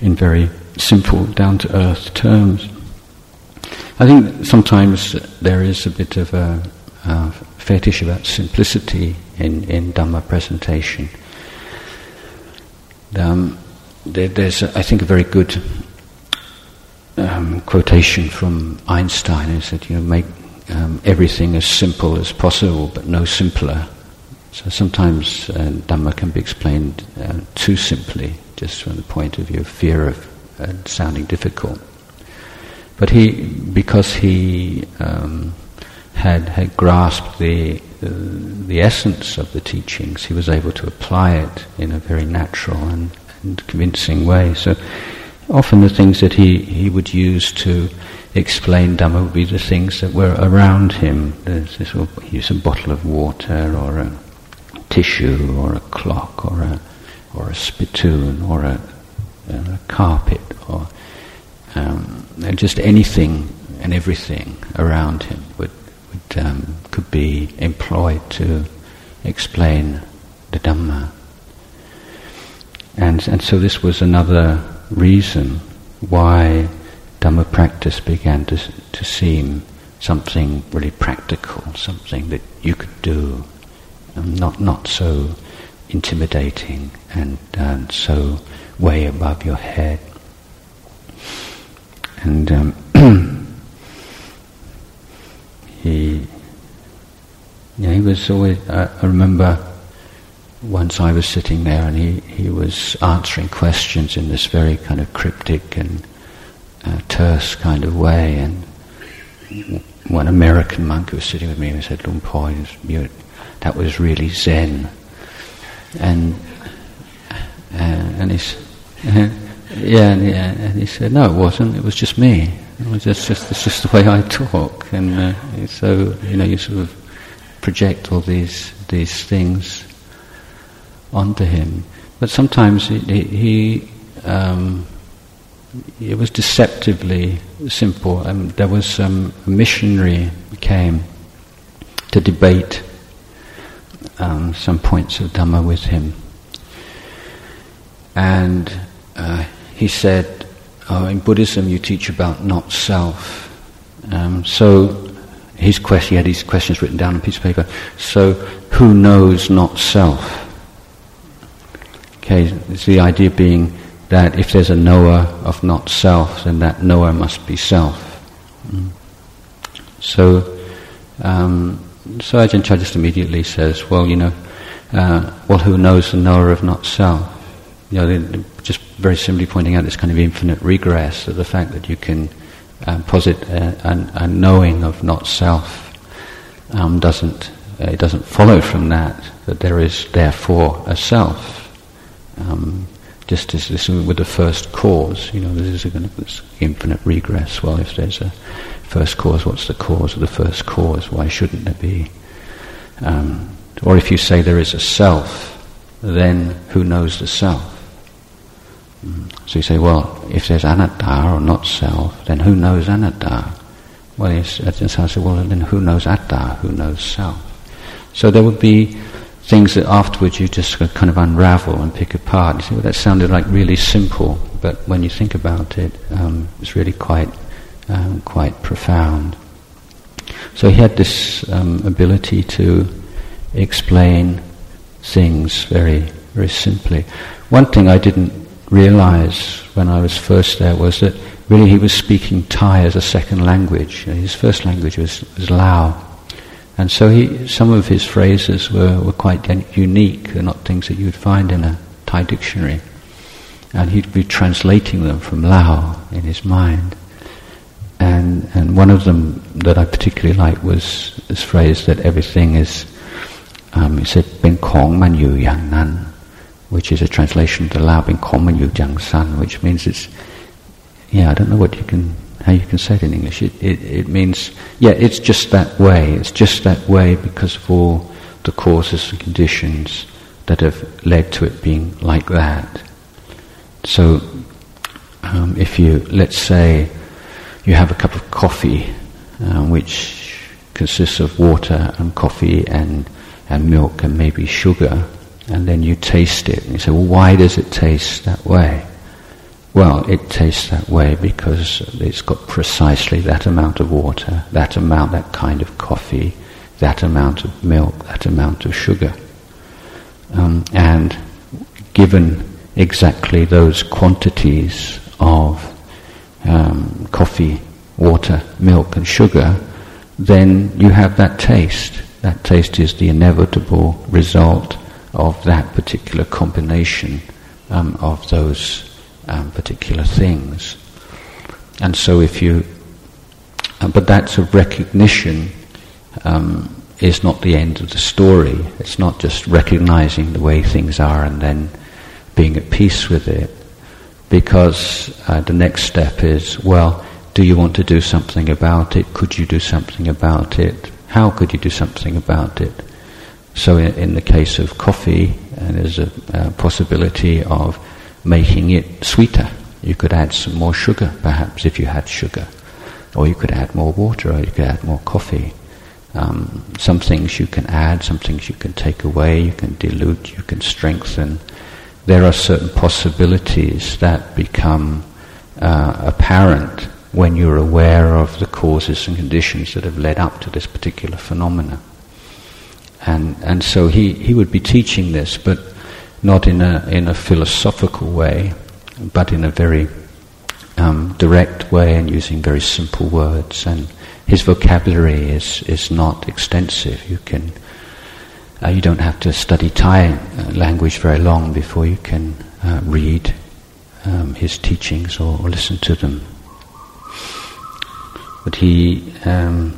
[SPEAKER 1] in very simple, down to earth terms. I think sometimes there is a bit of a, a fetish about simplicity in, in Dhamma presentation. Um, there, there's, I think, a very good um, quotation from Einstein. He said, "You know, make um, everything as simple as possible, but no simpler." So sometimes uh, Dhamma can be explained uh, too simply, just from the point of view of fear of and sounding difficult. But he, because he um, had had grasped the uh, the essence of the teachings, he was able to apply it in a very natural and, and convincing way. So often the things that he, he would use to explain Dhamma would be the things that were around him. There's this, he used a bottle of water or a tissue or a clock or a, or a spittoon or a, a carpet or um, just anything and everything around him would, would um, could be employed to explain the Dhamma. And, and so this was another reason why Dhamma practice began to, to seem something really practical, something that you could do, um, not, not so intimidating and, and so way above your head. And um, he, yeah, he was always, I remember once I was sitting there and he, he was answering questions in this very kind of cryptic and uh, terse kind of way. And one American monk who was sitting with me and he said, Por, that was really Zen. And, uh, and he yeah, and, yeah, and he said, no, it wasn't. It was just me. It was just, just it's just the way I talk. And uh, so, you know, you sort of project all these these things onto him. But sometimes he, he um, it was deceptively simple. Um, there was um, a missionary came to debate um, some points of Dhamma with him, and uh, he said, oh, "In Buddhism, you teach about not self." Um, so his question, he had his questions written down on a piece of paper. So, who knows not self? Okay, it's the idea being that if there's a knower of not self, then that knower must be self. Mm. So, um, so Ajahn Chah just immediately says, well, you know, uh, well, who knows the knower of not self? You know, just very simply pointing out this kind of infinite regress of the fact that you can um, posit a, a, a, knowing of not self um, doesn't uh, it doesn't follow from that that there is therefore a self. Um, just as this with the first cause, you know, this is kind of this infinite regress. Well, if there's a first cause, what's the cause of the first cause? Why shouldn't there be? Um, or if you say there is a self, then who knows the self? So you say, well, if there's anatta or not self, then who knows anatta? Well, I say, well, then who knows atta? Who knows self? So there would be things that afterwards you just kind of unravel and pick apart. You say, well, that sounded like really simple, but when you think about it, um, it's really quite, um, quite profound. So he had this um, ability to explain things very, very simply. One thing I didn't realize when I was first there was that really he was speaking Thai as a second language. His first language was, was Lao. And so he, some of his phrases were, were quite unique. They're not things that you'd find in a Thai dictionary. And he'd be translating them from Lao in his mind. And, and one of them that I particularly liked was this phrase that everything is, um, he said, Ben Kong Man Yu Yang Nan which is a translation to Lao in common yu jiang san, which means it's, yeah, I don't know what you can, how you can say it in English. It, it, it means, yeah, it's just that way. It's just that way because of all the causes and conditions that have led to it being like that. So, um, if you, let's say, you have a cup of coffee, uh, which consists of water and coffee and, and milk and maybe sugar, and then you taste it, and you say, well, why does it taste that way? Well, it tastes that way because it's got precisely that amount of water, that amount, that kind of coffee, that amount of milk, that amount of sugar. Um, and given exactly those quantities of um, coffee, water, milk, and sugar, then you have that taste. That taste is the inevitable result of that particular combination um, of those um, particular things. And so if you, uh, but that's a recognition um, is not the end of the story. It's not just recognizing the way things are and then being at peace with it. Because uh, the next step is, well, do you want to do something about it? Could you do something about it? How could you do something about it? So in, in the case of coffee, uh, there's a, a possibility of making it sweeter. You could add some more sugar, perhaps, if you had sugar. Or you could add more water, or you could add more coffee. Um, some things you can add, some things you can take away, you can dilute, you can strengthen. There are certain possibilities that become uh, apparent when you're aware of the causes and conditions that have led up to this particular phenomena. And, and so he, he would be teaching this, but not in a, in a philosophical way, but in a very um, direct way and using very simple words. And his vocabulary is, is not extensive. You can uh, you don't have to study Thai uh, language very long before you can uh, read um, his teachings or, or, listen to them. But he, um,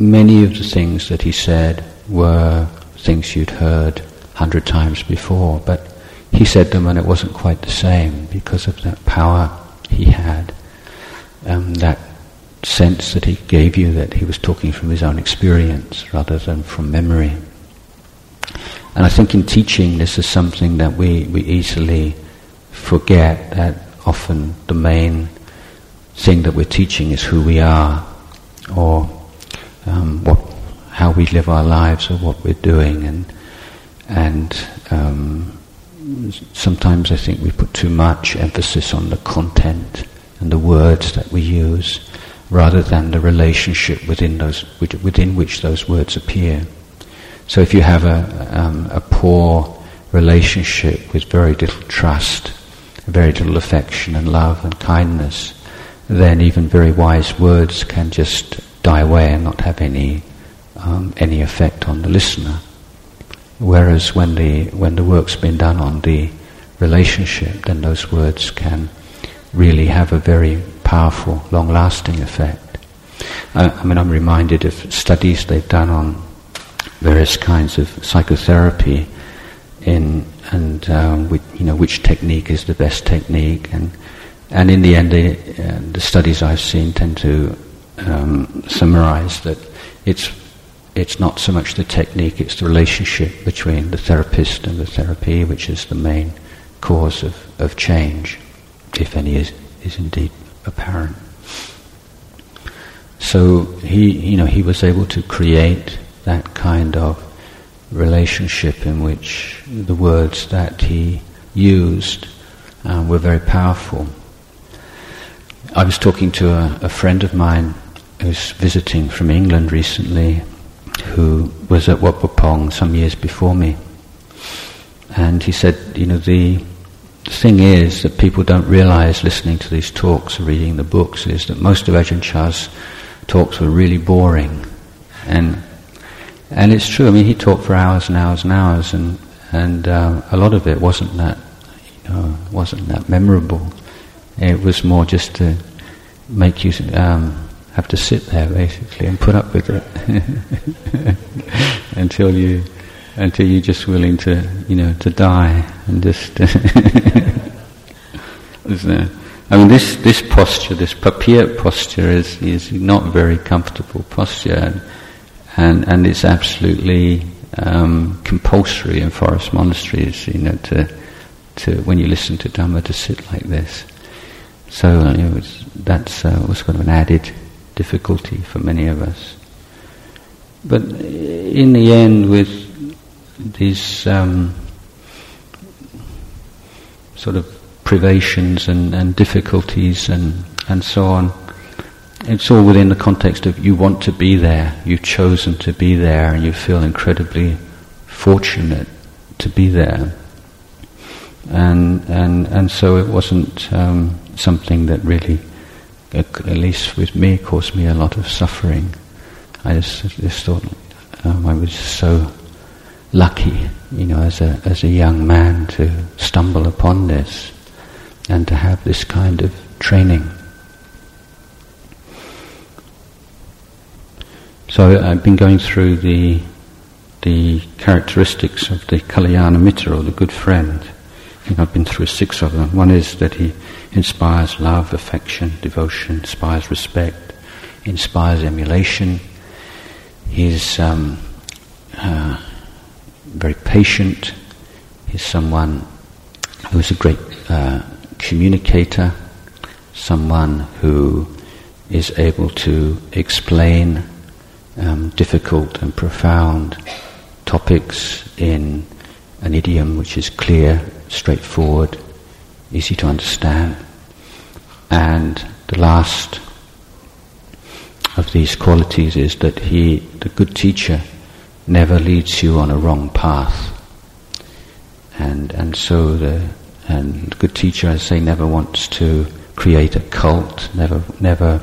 [SPEAKER 1] many of the things that he said were things you'd heard a hundred times before, but he said them and it wasn't quite the same because of that power he had, um, that sense that he gave you that he was talking from his own experience rather than from memory. And I think in teaching this is something that we, we easily forget that often the main thing that we're teaching is who we are or um, what, how we live our lives or what we're doing and, and um, sometimes I think we put too much emphasis on the content and the words that we use rather than the relationship within those within which those words appear. So if you have a, um, a poor relationship with very little trust, very little affection and love and kindness, then even very wise words can just die away and not have any um, any effect on the listener. Whereas when the when the work's been done on the relationship, then those words can really have a very powerful, long-lasting effect. I, I mean, I'm reminded of studies they've done on various kinds of psychotherapy, in and um, which, you know which technique is the best technique, and and in the end, uh, the studies I've seen tend to um, summarize that it's it's not so much the technique, it's the relationship between the therapist and the therapy, which is the main cause of, of change, if any is, is indeed apparent. So he, you know, he was able to create that kind of relationship in which the words that he used uh, were very powerful. I was talking to a, a friend of mine who's visiting from England recently, who was at Wat Pho some years before me. And he said, you know, the, thing is that people don't realize listening to these talks or reading the books is that most of Ajahn Chah's talks were really boring. And, and it's true, I mean, he talked for hours and hours and hours, and, and uh, a lot of it wasn't that, you know, wasn't that memorable. It was more just to make you um, have to sit there basically and put up with it until you until you're just willing to you know to die and just I mean this this posture this papir posture is is not very comfortable posture and and, and it's absolutely um, compulsory in forest monasteries you know to to when you listen to Dhamma to sit like this. So you know, that's uh, was kind of an added difficulty for many of us. But in the end, with these um, sort of privations and, and difficulties and, and so on, it's all within the context of you want to be there, you've chosen to be there, and you feel incredibly fortunate to be there. And, and, and so it wasn't um, something that really at least with me, caused me a lot of suffering. I just, just thought um, I was so lucky, you know, as a as a young man to stumble upon this and to have this kind of training. So I've been going through the the characteristics of the Kalyana Mitra or the good friend. I think I've been through six of them. One is that he inspires love, affection, devotion, inspires respect, inspires emulation. He's um, uh, very patient. He's someone who's a great uh, communicator, someone who is able to explain um, difficult and profound topics in an idiom which is clear, straightforward, easy to understand. And the last of these qualities is that he, the good teacher, never leads you on a wrong path. And, and so the, and the good teacher, I say, never wants to create a cult, never, never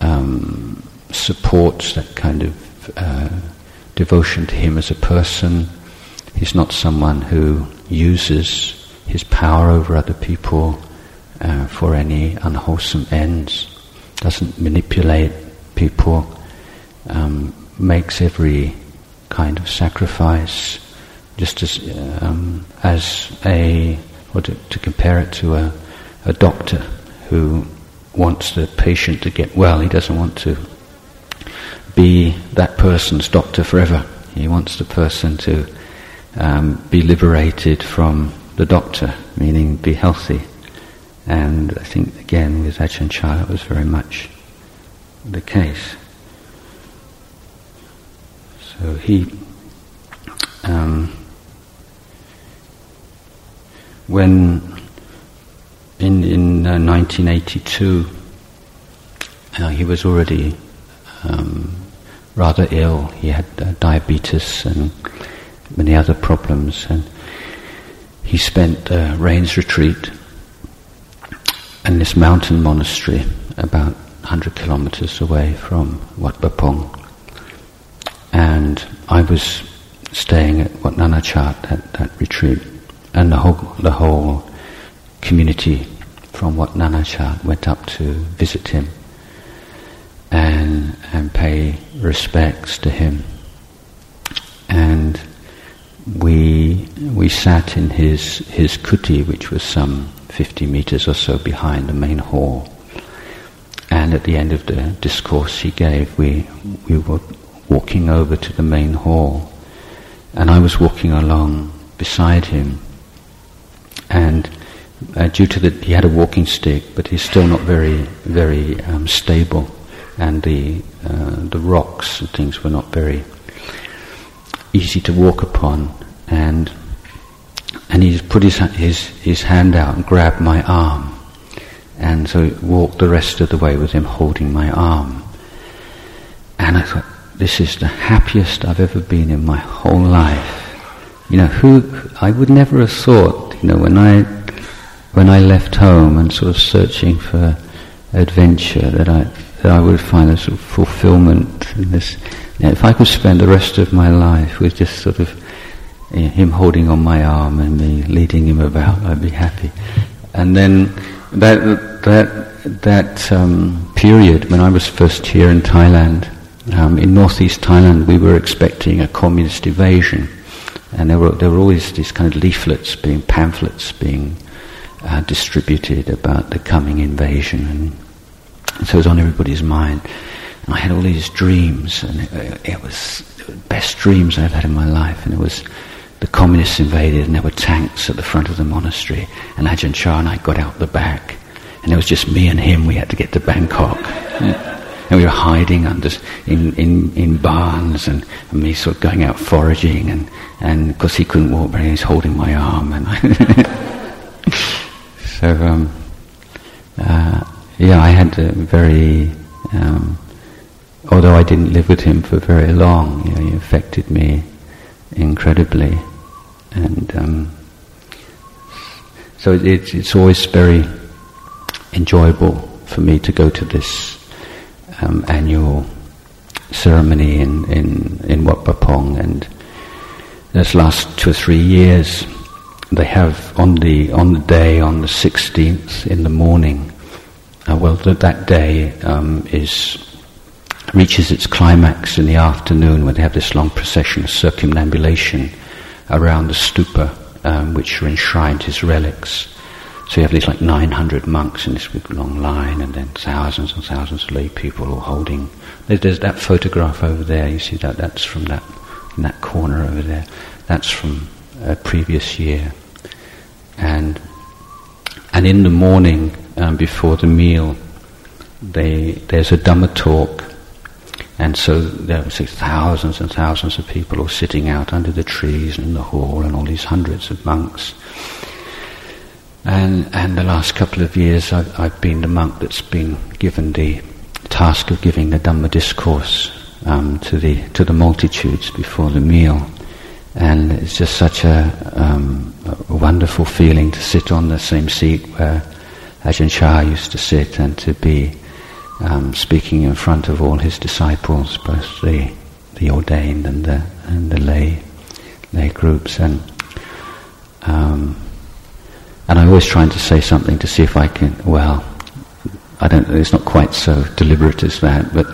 [SPEAKER 1] um, supports that kind of uh, devotion to him as a person. He's not someone who uses his power over other people uh, for any unwholesome ends, doesn't manipulate people, um, makes every kind of sacrifice, just as um, as a or to, to, compare it to a, a doctor who wants the patient to get well. He doesn't want to be that person's doctor forever. He wants the person to um, be liberated from the doctor, meaning be healthy. And I think again with Ajahn Chah it was very much the case. So he, um, when in in uh, 1982, uh, he was already um, rather ill. He had uh, diabetes and many other problems, and he spent rains retreat in this mountain monastery about 100 kilometers away from Wat Pah Pong. And I was staying at Wat Nanachat at that retreat, and the whole, the whole community from Wat Nanachat went up to visit him and, and pay respects to him. And we, we sat in his, his kuti, which was some 50 meters or so behind the main hall. And at the end of the discourse he gave, we, we were walking over to the main hall. And I was walking along beside him. And uh, due to the, he had a walking stick, but he's still not very, very um, stable and the uh, the rocks and things were not very easy to walk upon, and and he put his his his hand out and grabbed my arm, and so walked the rest of the way with him holding my arm, and I thought this is the happiest I've ever been in my whole life. You know, who I would never have thought. You know, when I when I left home and sort of searching for adventure that I that I would find a sort of fulfillment in this. You know, if I could spend the rest of my life with just sort of you know, him holding on my arm and me leading him about, I'd be happy. And then that that that um, period when I was first here in Thailand, um, in northeast Thailand, we were expecting a communist invasion, and there were there were always these kind of leaflets being pamphlets being uh, distributed about the coming invasion and so it was on everybody's mind. And I had all these dreams, and it, it was the best dreams I've had in my life. And it was the communists invaded, and there were tanks at the front of the monastery. And Ajahn Chah and I got out the back, and it was just me and him. We had to get to Bangkok. And we were hiding under in, in, in barns and, and me sort of going out foraging and and because he couldn't walk very he was holding my arm and so um, uh, yeah, I had a very, um, although I didn't live with him for very long, you know, he affected me incredibly, and um, so it's it's always very enjoyable for me to go to this um, annual ceremony in in in Wat Pah Pong, and this last two or three years, they have on the on the day on the sixteenth in the morning uh, well, th- that day um, is reaches its climax in the afternoon when they have this long procession, of circumambulation around the stupa, um, which are enshrined his relics. So you have these like 900 monks in this big long line, and then thousands and thousands of lay people all holding. There's, there's that photograph over there. You see that? That's from that in that corner over there. That's from a previous year. And and in the morning um, before the meal, they, there's a Dhamma talk and so there were thousands and thousands of people all sitting out under the trees and in the hall and all these hundreds of monks. And, and the last couple of years I've, I've been the monk that's been given the task of giving the Dhamma discourse um, to, the, to the multitudes before the meal. And it's just such a, um, a wonderful feeling to sit on the same seat where Ajahn Chah used to sit and to be um, speaking in front of all his disciples, both the, the ordained and the, and the lay, lay groups. And, um, and I'm always trying to say something to see if I can, well, I don't, it's not quite so deliberate as that, but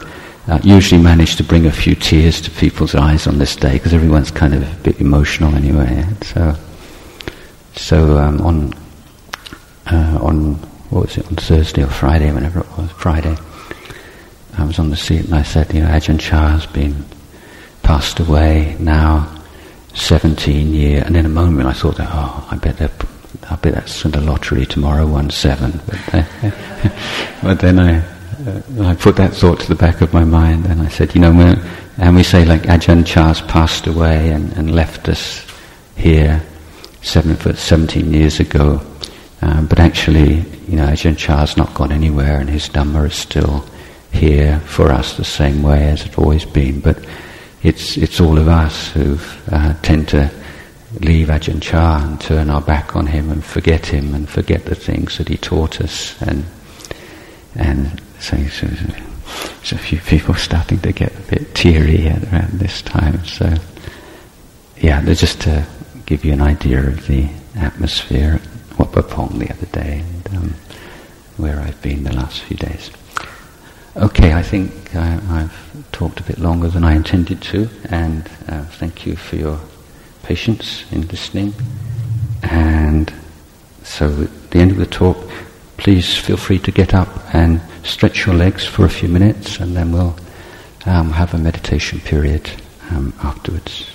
[SPEAKER 1] uh, usually manage to bring a few tears to people's eyes on this day because everyone's kind of a bit emotional anyway. So, so um, on uh, on what was it on Thursday or Friday, whenever it was Friday, I was on the seat and I said, you know, Ajahn Chah has been passed away now 17 years. And in a moment I thought, oh, I bet I bet that's in the lottery tomorrow, one seven. But, uh, but then I, uh, I put that thought to the back of my mind and I said, you know, and we say like Ajahn Chah's passed away and, and left us here seven, 17 years ago. Um, but actually, you know, Ajahn Chah's not gone anywhere and his Dhamma is still here for us the same way as it's always been, but it's, it's all of us who uh, tend to leave Ajahn Chah and turn our back on him and forget him and forget the things that he taught us. And, and so, so, so a few people starting to get a bit teary around this time. So, yeah, just to give you an idea of the atmosphere at Wat the other day and um, where I've been the last few days. Okay, I think I, have talked a bit longer than I intended to, and uh, thank you for your patience in listening. And so, at the end of the talk, please feel free to get up and stretch your legs for a few minutes, and then we'll um, have a meditation period um, afterwards.